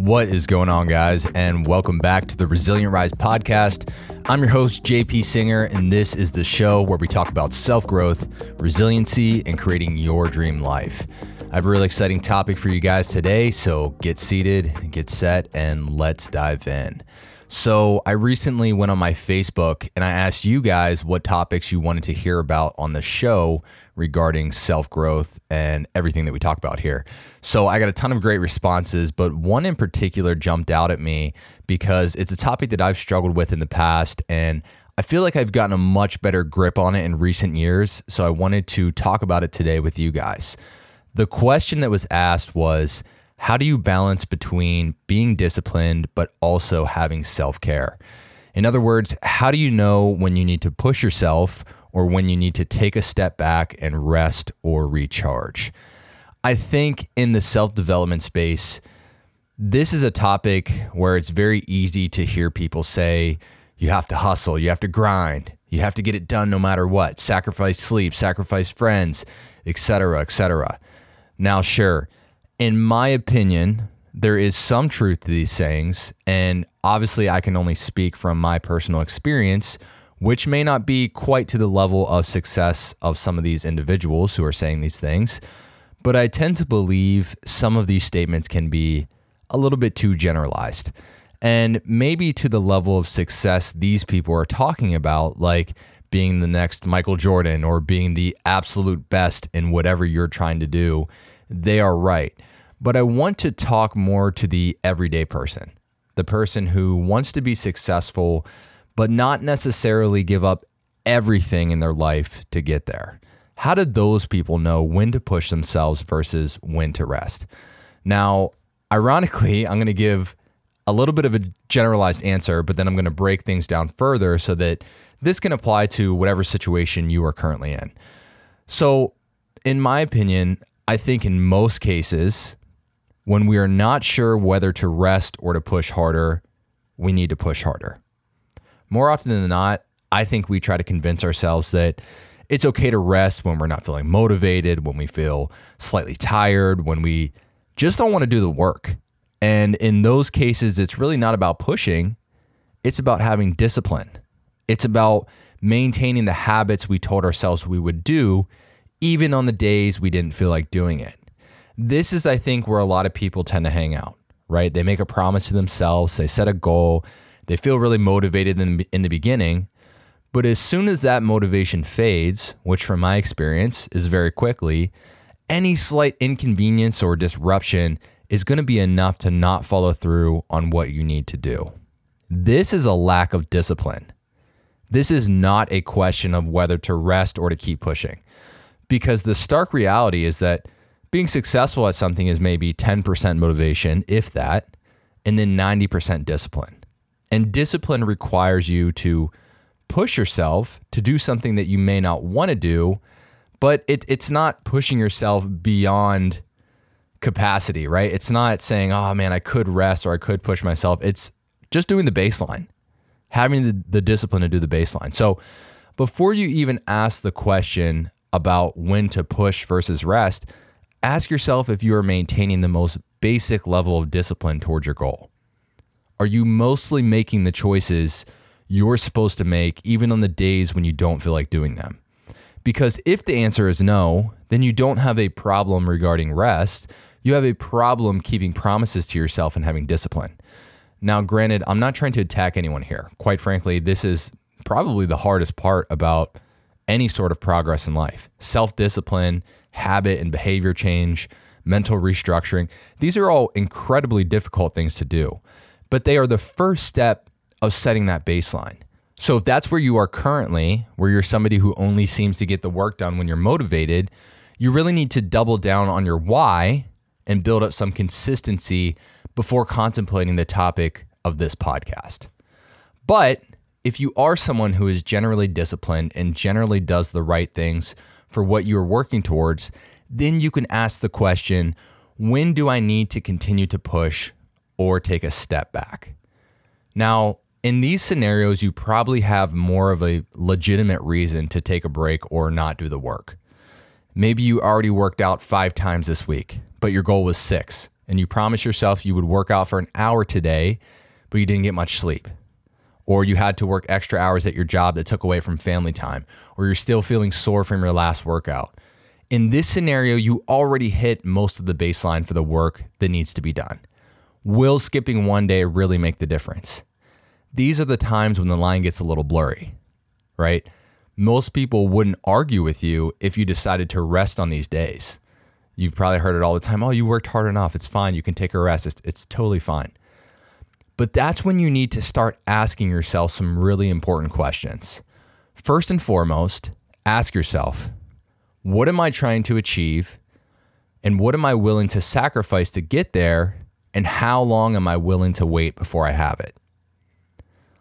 What is going on, guys? And welcome back to the Resilient Rise podcast. I'm your host, JP Singer, and this is the show where we talk about self growth, resiliency, and creating your dream life. I have a really exciting topic for you guys today, so get seated, get set, and let's dive in. So, I recently went on my Facebook and I asked you guys what topics you wanted to hear about on the show regarding self growth and everything that we talk about here. So, I got a ton of great responses, but one in particular jumped out at me because it's a topic that I've struggled with in the past and I feel like I've gotten a much better grip on it in recent years. So, I wanted to talk about it today with you guys. The question that was asked was, how do you balance between being disciplined but also having self care? In other words, how do you know when you need to push yourself or when you need to take a step back and rest or recharge? I think in the self development space, this is a topic where it's very easy to hear people say, you have to hustle, you have to grind, you have to get it done no matter what, sacrifice sleep, sacrifice friends, etc., etc. Now, sure, in my opinion, there is some truth to these sayings. And obviously, I can only speak from my personal experience, which may not be quite to the level of success of some of these individuals who are saying these things. But I tend to believe some of these statements can be a little bit too generalized. And maybe to the level of success these people are talking about, like being the next Michael Jordan or being the absolute best in whatever you're trying to do, they are right but I want to talk more to the everyday person, the person who wants to be successful, but not necessarily give up everything in their life to get there. How do those people know when to push themselves versus when to rest? Now, ironically, I'm going to give a little bit of a generalized answer, but then I'm going to break things down further so that this can apply to whatever situation you are currently in. So, in my opinion, I think in most cases, when we are not sure whether to rest or to push harder, we need to push harder. More often than not, I think we try to convince ourselves that it's okay to rest when we're not feeling motivated, when we feel slightly tired, when we just don't want to do the work. And in those cases, it's really not about pushing, it's about having discipline. It's about maintaining the habits we told ourselves we would do, even on the days we didn't feel like doing it this is, I think, where a lot of people tend to hang out, right? They make a promise to themselves, they set a goal, they feel really motivated in, in the beginning. But as soon as that motivation fades, which from my experience is very quickly, any slight inconvenience or disruption is going to be enough to not follow through on what you need to do. This is a lack of discipline. This is not a question of whether to rest or to keep pushing. Because the stark reality is that being successful at something is maybe 10% motivation, if that, and then 90% discipline. And discipline requires you to push yourself to do something that you may not want to do, but it, it's not pushing yourself beyond capacity, right? It's not saying, oh man, I could rest or I could push myself. It's just doing the baseline, having the, the discipline to do the baseline. So before you even ask the question about when to push versus rest, ask yourself if you are maintaining the most basic level of discipline towards your goal. Are you mostly making the choices you're supposed to make, even on the days when you don't feel like doing them? Because if the answer is no, then you don't have a problem regarding rest. You have a problem keeping promises to yourself and having discipline. Now, granted, I'm not trying to attack anyone here. Quite frankly, this is probably the hardest part about any sort of progress in life self discipline habit and behavior change, mental restructuring. These are all incredibly difficult things to do, but they are the first step of setting that baseline. So if that's where you are currently, where you're somebody who only seems to get the work done when you're motivated, you really need to double down on your why and build up some consistency before contemplating the topic of this podcast. But if you are someone who is generally disciplined and generally does the right things for what you're working towards, then you can ask the question when do I need to continue to push or take a step back? Now, in these scenarios, you probably have more of a legitimate reason to take a break or not do the work. Maybe you already worked out five times this week, but your goal was six, and you promised yourself you would work out for an hour today, but you didn't get much sleep. Or you had to work extra hours at your job that took away from family time, or you're still feeling sore from your last workout. In this scenario, you already hit most of the baseline for the work that needs to be done. Will skipping one day really make the difference? These are the times when the line gets a little blurry, right? Most people wouldn't argue with you if you decided to rest on these days. You've probably heard it all the time. Oh, you worked hard enough. It's fine. You can take a rest. It's, it's totally fine. But that's when you need to start asking yourself some really important questions. First and foremost, ask yourself what am I trying to achieve? And what am I willing to sacrifice to get there? And how long am I willing to wait before I have it?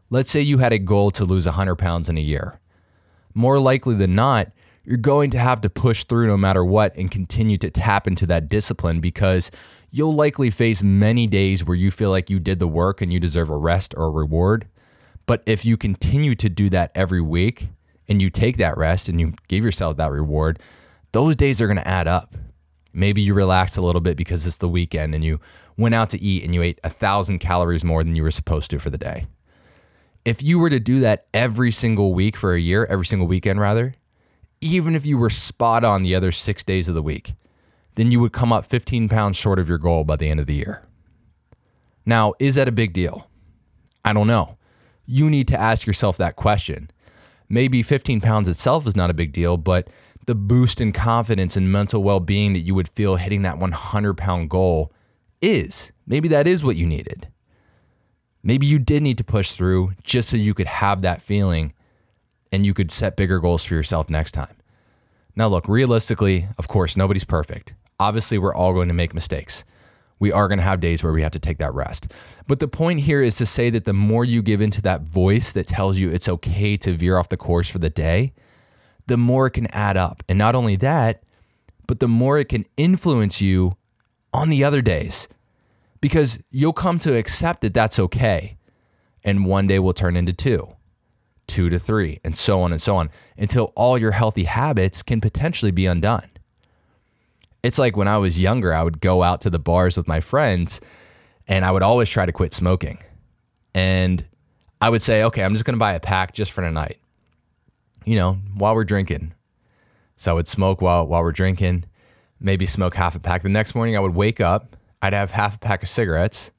Let's say you had a goal to lose 100 pounds in a year. More likely than not, you're going to have to push through no matter what and continue to tap into that discipline because you'll likely face many days where you feel like you did the work and you deserve a rest or a reward. But if you continue to do that every week and you take that rest and you give yourself that reward, those days are going to add up. Maybe you relaxed a little bit because it's the weekend and you went out to eat and you ate a thousand calories more than you were supposed to for the day. If you were to do that every single week for a year, every single weekend rather, even if you were spot on the other six days of the week, then you would come up 15 pounds short of your goal by the end of the year. Now, is that a big deal? I don't know. You need to ask yourself that question. Maybe 15 pounds itself is not a big deal, but the boost in confidence and mental well being that you would feel hitting that 100 pound goal is. Maybe that is what you needed. Maybe you did need to push through just so you could have that feeling and you could set bigger goals for yourself next time. Now, look, realistically, of course, nobody's perfect. Obviously, we're all going to make mistakes. We are going to have days where we have to take that rest. But the point here is to say that the more you give into that voice that tells you it's okay to veer off the course for the day, the more it can add up. And not only that, but the more it can influence you on the other days because you'll come to accept that that's okay. And one day will turn into two two to three, and so on and so on until all your healthy habits can potentially be undone. It's like when I was younger, I would go out to the bars with my friends and I would always try to quit smoking. And I would say, okay, I'm just going to buy a pack just for tonight, you know, while we're drinking. So I would smoke while, while we're drinking, maybe smoke half a pack. The next morning, I would wake up, I'd have half a pack of cigarettes,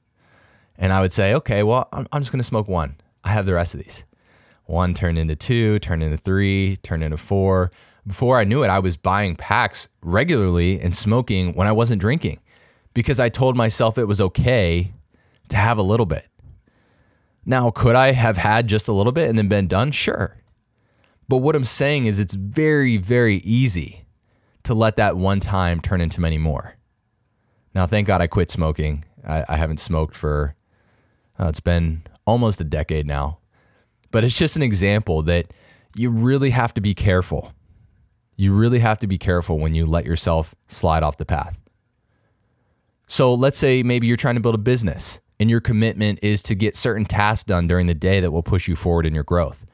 and I would say, okay, well, I'm, I'm just going to smoke one. I have the rest of these. One turned into two, turned into three, turned into four. Before I knew it, I was buying packs regularly and smoking when I wasn't drinking because I told myself it was okay to have a little bit. Now, could I have had just a little bit and then been done? Sure. But what I'm saying is it's very, very easy to let that one time turn into many more. Now, thank God I quit smoking. I, I haven't smoked for, uh, it's been almost a decade now. But it's just an example that you really have to be careful. You really have to be careful when you let yourself slide off the path. So let's say maybe you're trying to build a business and your commitment is to get certain tasks done during the day that will push you forward in your growth.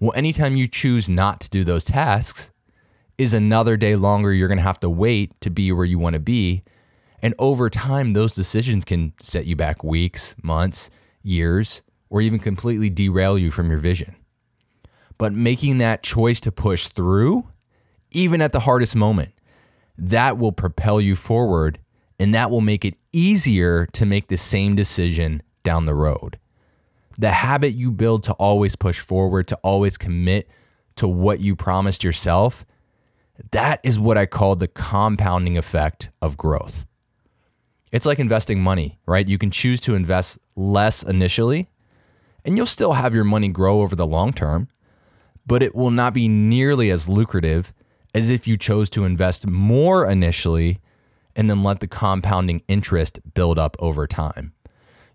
Well, anytime you choose not to do those tasks, is another day longer you're going to have to wait to be where you want to be. And over time, those decisions can set you back weeks, months, years, or even completely derail you from your vision. But making that choice to push through, even at the hardest moment, that will propel you forward and that will make it easier to make the same decision down the road. The habit you build to always push forward, to always commit to what you promised yourself, that is what I call the compounding effect of growth. It's like investing money, right? You can choose to invest less initially and you'll still have your money grow over the long term, but it will not be nearly as lucrative as if you chose to invest more initially and then let the compounding interest build up over time.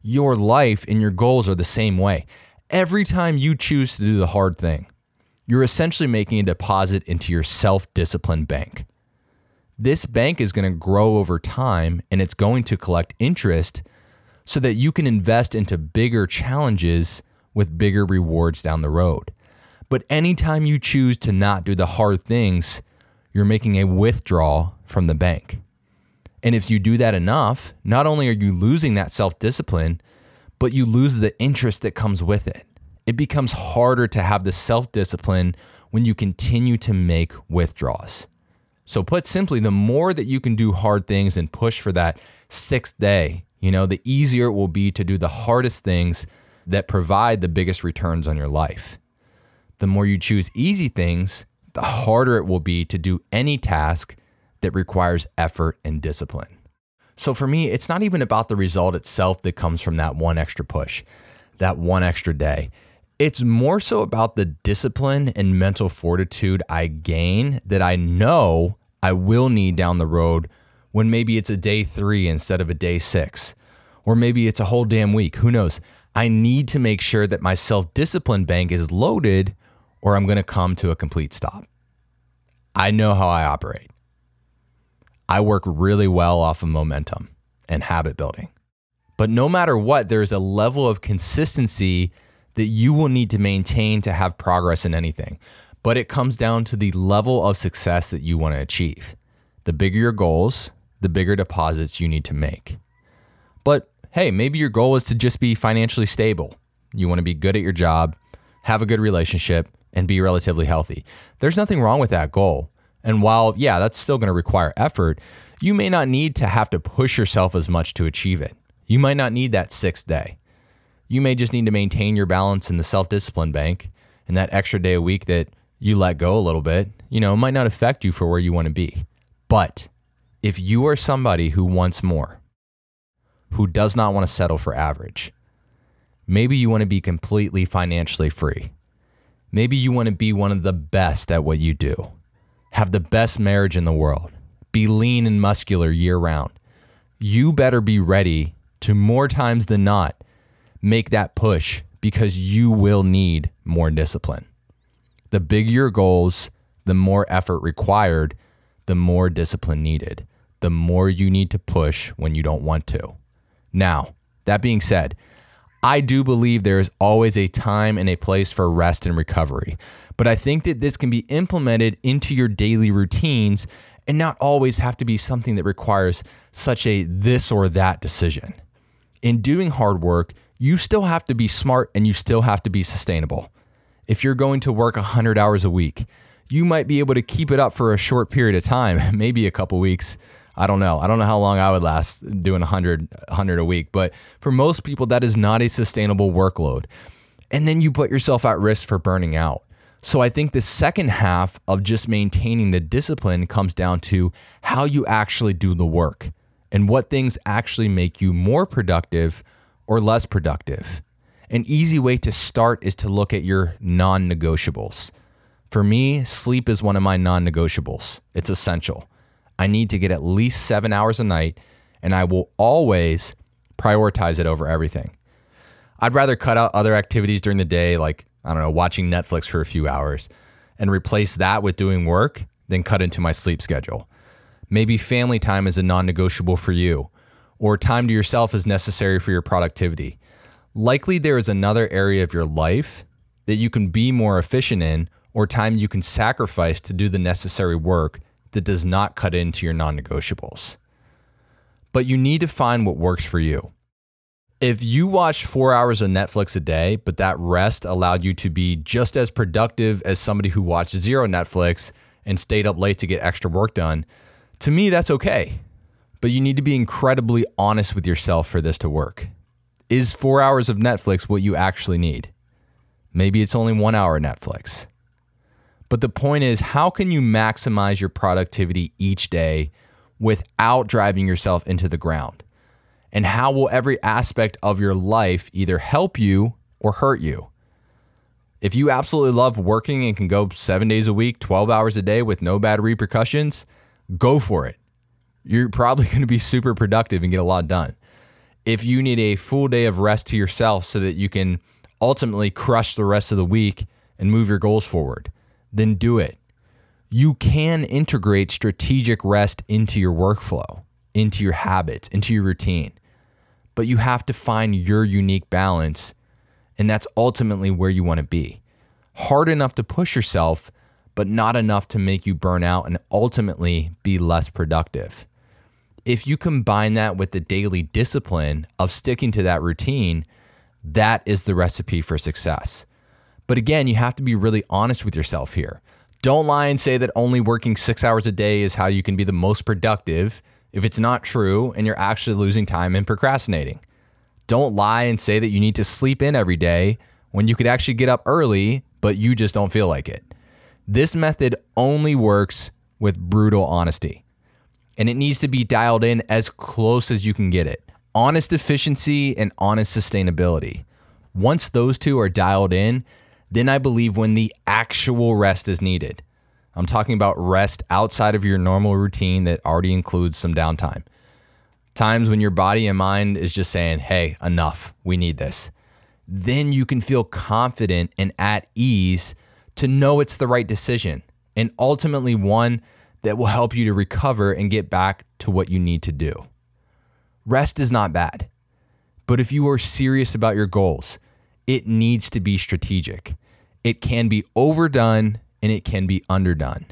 Your life and your goals are the same way. Every time you choose to do the hard thing, you're essentially making a deposit into your self discipline bank. This bank is going to grow over time and it's going to collect interest so that you can invest into bigger challenges with bigger rewards down the road. But anytime you choose to not do the hard things, you're making a withdrawal from the bank. And if you do that enough, not only are you losing that self discipline, but you lose the interest that comes with it. It becomes harder to have the self discipline when you continue to make withdrawals. So, put simply, the more that you can do hard things and push for that sixth day, you know, the easier it will be to do the hardest things that provide the biggest returns on your life. The more you choose easy things, the harder it will be to do any task that requires effort and discipline. So, for me, it's not even about the result itself that comes from that one extra push, that one extra day. It's more so about the discipline and mental fortitude I gain that I know I will need down the road when maybe it's a day three instead of a day six, or maybe it's a whole damn week. Who knows? I need to make sure that my self discipline bank is loaded or I'm going to come to a complete stop. I know how I operate. I work really well off of momentum and habit building. But no matter what, there's a level of consistency that you will need to maintain to have progress in anything. But it comes down to the level of success that you want to achieve. The bigger your goals, the bigger deposits you need to make. But hey, maybe your goal is to just be financially stable. You want to be good at your job, have a good relationship, and be relatively healthy. There's nothing wrong with that goal. And while, yeah, that's still going to require effort, you may not need to have to push yourself as much to achieve it. You might not need that sixth day. You may just need to maintain your balance in the self discipline bank and that extra day a week that you let go a little bit, you know, it might not affect you for where you want to be. But if you are somebody who wants more, who does not want to settle for average, maybe you want to be completely financially free. Maybe you want to be one of the best at what you do, have the best marriage in the world, be lean and muscular year round. You better be ready to more times than not make that push because you will need more discipline. The bigger your goals, the more effort required, the more discipline needed, the more you need to push when you don't want to. Now, that being said, I do believe there is always a time and a place for rest and recovery, but I think that this can be implemented into your daily routines and not always have to be something that requires such a this or that decision. In doing hard work, you still have to be smart and you still have to be sustainable. If you're going to work 100 hours a week, you might be able to keep it up for a short period of time, maybe a couple weeks. I don't know. I don't know how long I would last doing 100, 100 a week, but for most people, that is not a sustainable workload. And then you put yourself at risk for burning out. So I think the second half of just maintaining the discipline comes down to how you actually do the work and what things actually make you more productive or less productive. An easy way to start is to look at your non negotiables. For me, sleep is one of my non negotiables. It's essential. I need to get at least seven hours a night, and I will always prioritize it over everything. I'd rather cut out other activities during the day, like, I don't know, watching Netflix for a few hours, and replace that with doing work than cut into my sleep schedule. Maybe family time is a non negotiable for you or time to yourself is necessary for your productivity. Likely there is another area of your life that you can be more efficient in or time you can sacrifice to do the necessary work that does not cut into your non negotiables. But you need to find what works for you. If you watch four hours of Netflix a day, but that rest allowed you to be just as productive as somebody who watched zero Netflix and stayed up late to get extra work done, to me, that's okay. But you need to be incredibly honest with yourself for this to work. Is four hours of Netflix what you actually need? Maybe it's only one hour Netflix. But the point is, how can you maximize your productivity each day without driving yourself into the ground? And how will every aspect of your life either help you or hurt you? If you absolutely love working and can go seven days a week, 12 hours a day with no bad repercussions, go for it you're probably going to be super productive and get a lot done. If you need a full day of rest to yourself so that you can ultimately crush the rest of the week and move your goals forward, then do it. You can integrate strategic rest into your workflow, into your habits, into your routine. But you have to find your unique balance, and that's ultimately where you want to be. Hard enough to push yourself, but not enough to make you burn out and ultimately be less productive if you combine that with the daily discipline of sticking to that routine, that is the recipe for success. But again, you have to be really honest with yourself here. Don't lie and say that only working six hours a day is how you can be the most productive if it's not true and you're actually losing time and procrastinating. Don't lie and say that you need to sleep in every day when you could actually get up early, but you just don't feel like it. This method only works with brutal honesty, and it needs to be dialed in as close as you can get it. Honest efficiency and honest sustainability. Once those two are dialed in, then I believe when the actual rest is needed. I'm talking about rest outside of your normal routine that already includes some downtime. Times when your body and mind is just saying, hey, enough, we need this. Then you can feel confident and at ease to know it's the right decision and ultimately one that will help you to recover and get back to what you need to do. Rest is not bad, but if you are serious about your goals, it needs to be strategic. It can be overdone and it can be underdone.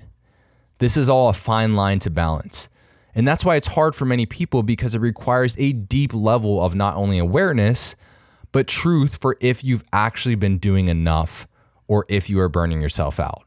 This is all a fine line to balance. And that's why it's hard for many people because it requires a deep level of not only awareness, but truth for if you've actually been doing enough or if you are burning yourself out.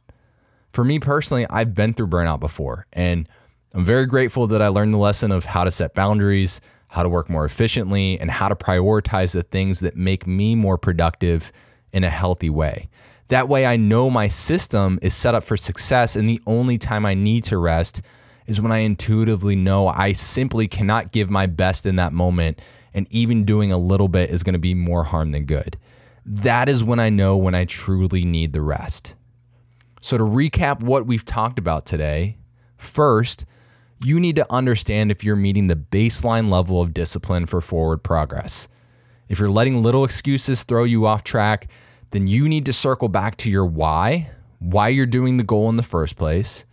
For me personally, I've been through burnout before, and I'm very grateful that I learned the lesson of how to set boundaries, how to work more efficiently, and how to prioritize the things that make me more productive in a healthy way. That way, I know my system is set up for success, and the only time I need to rest is when I intuitively know I simply cannot give my best in that moment, and even doing a little bit is going to be more harm than good. That is when I know when I truly need the rest. So, to recap what we've talked about today, first, you need to understand if you're meeting the baseline level of discipline for forward progress. If you're letting little excuses throw you off track, then you need to circle back to your why, why you're doing the goal in the first place,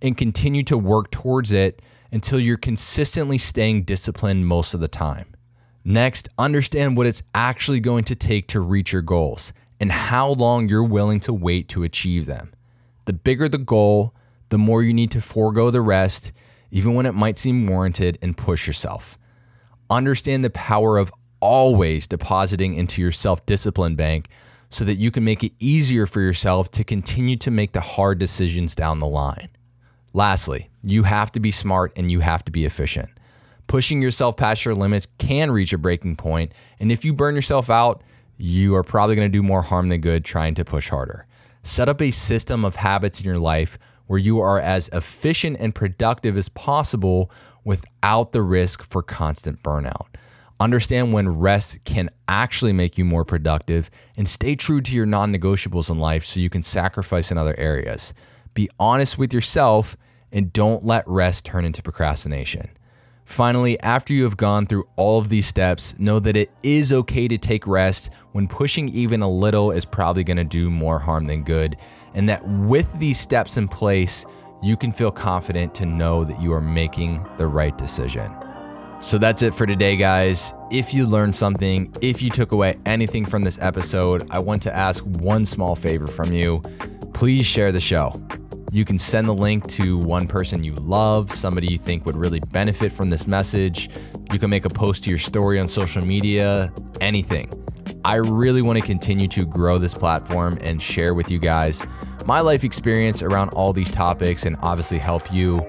and continue to work towards it until you're consistently staying disciplined most of the time. Next, understand what it's actually going to take to reach your goals and how long you're willing to wait to achieve them. The bigger the goal, the more you need to forego the rest even when it might seem warranted, and push yourself. Understand the power of always depositing into your self discipline bank so that you can make it easier for yourself to continue to make the hard decisions down the line. Lastly, you have to be smart and you have to be efficient. Pushing yourself past your limits can reach a breaking point, and if you burn yourself out, you are probably going to do more harm than good trying to push harder. Set up a system of habits in your life where you are as efficient and productive as possible without the risk for constant burnout. Understand when rest can actually make you more productive and stay true to your non negotiables in life so you can sacrifice in other areas. Be honest with yourself and don't let rest turn into procrastination. Finally, after you have gone through all of these steps, know that it is okay to take rest when pushing even a little is probably going to do more harm than good and that with these steps in place, you can feel confident to know that you are making the right decision. So that's it for today, guys. If you learned something, if you took away anything from this episode, I want to ask one small favor from you. Please share the show. You can send the link to one person you love, somebody you think would really benefit from this message. You can make a post to your story on social media, anything. I really want to continue to grow this platform and share with you guys my life experience around all these topics and obviously help you.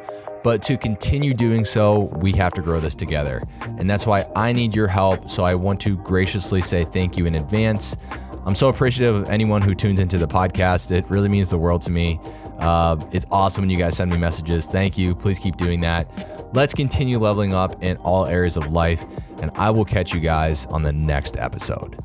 But to continue doing so, we have to grow this together. And that's why I need your help. So I want to graciously say thank you in advance. I'm so appreciative of anyone who tunes into the podcast. It really means the world to me. Uh, it's awesome when you guys send me messages. Thank you. Please keep doing that. Let's continue leveling up in all areas of life. And I will catch you guys on the next episode.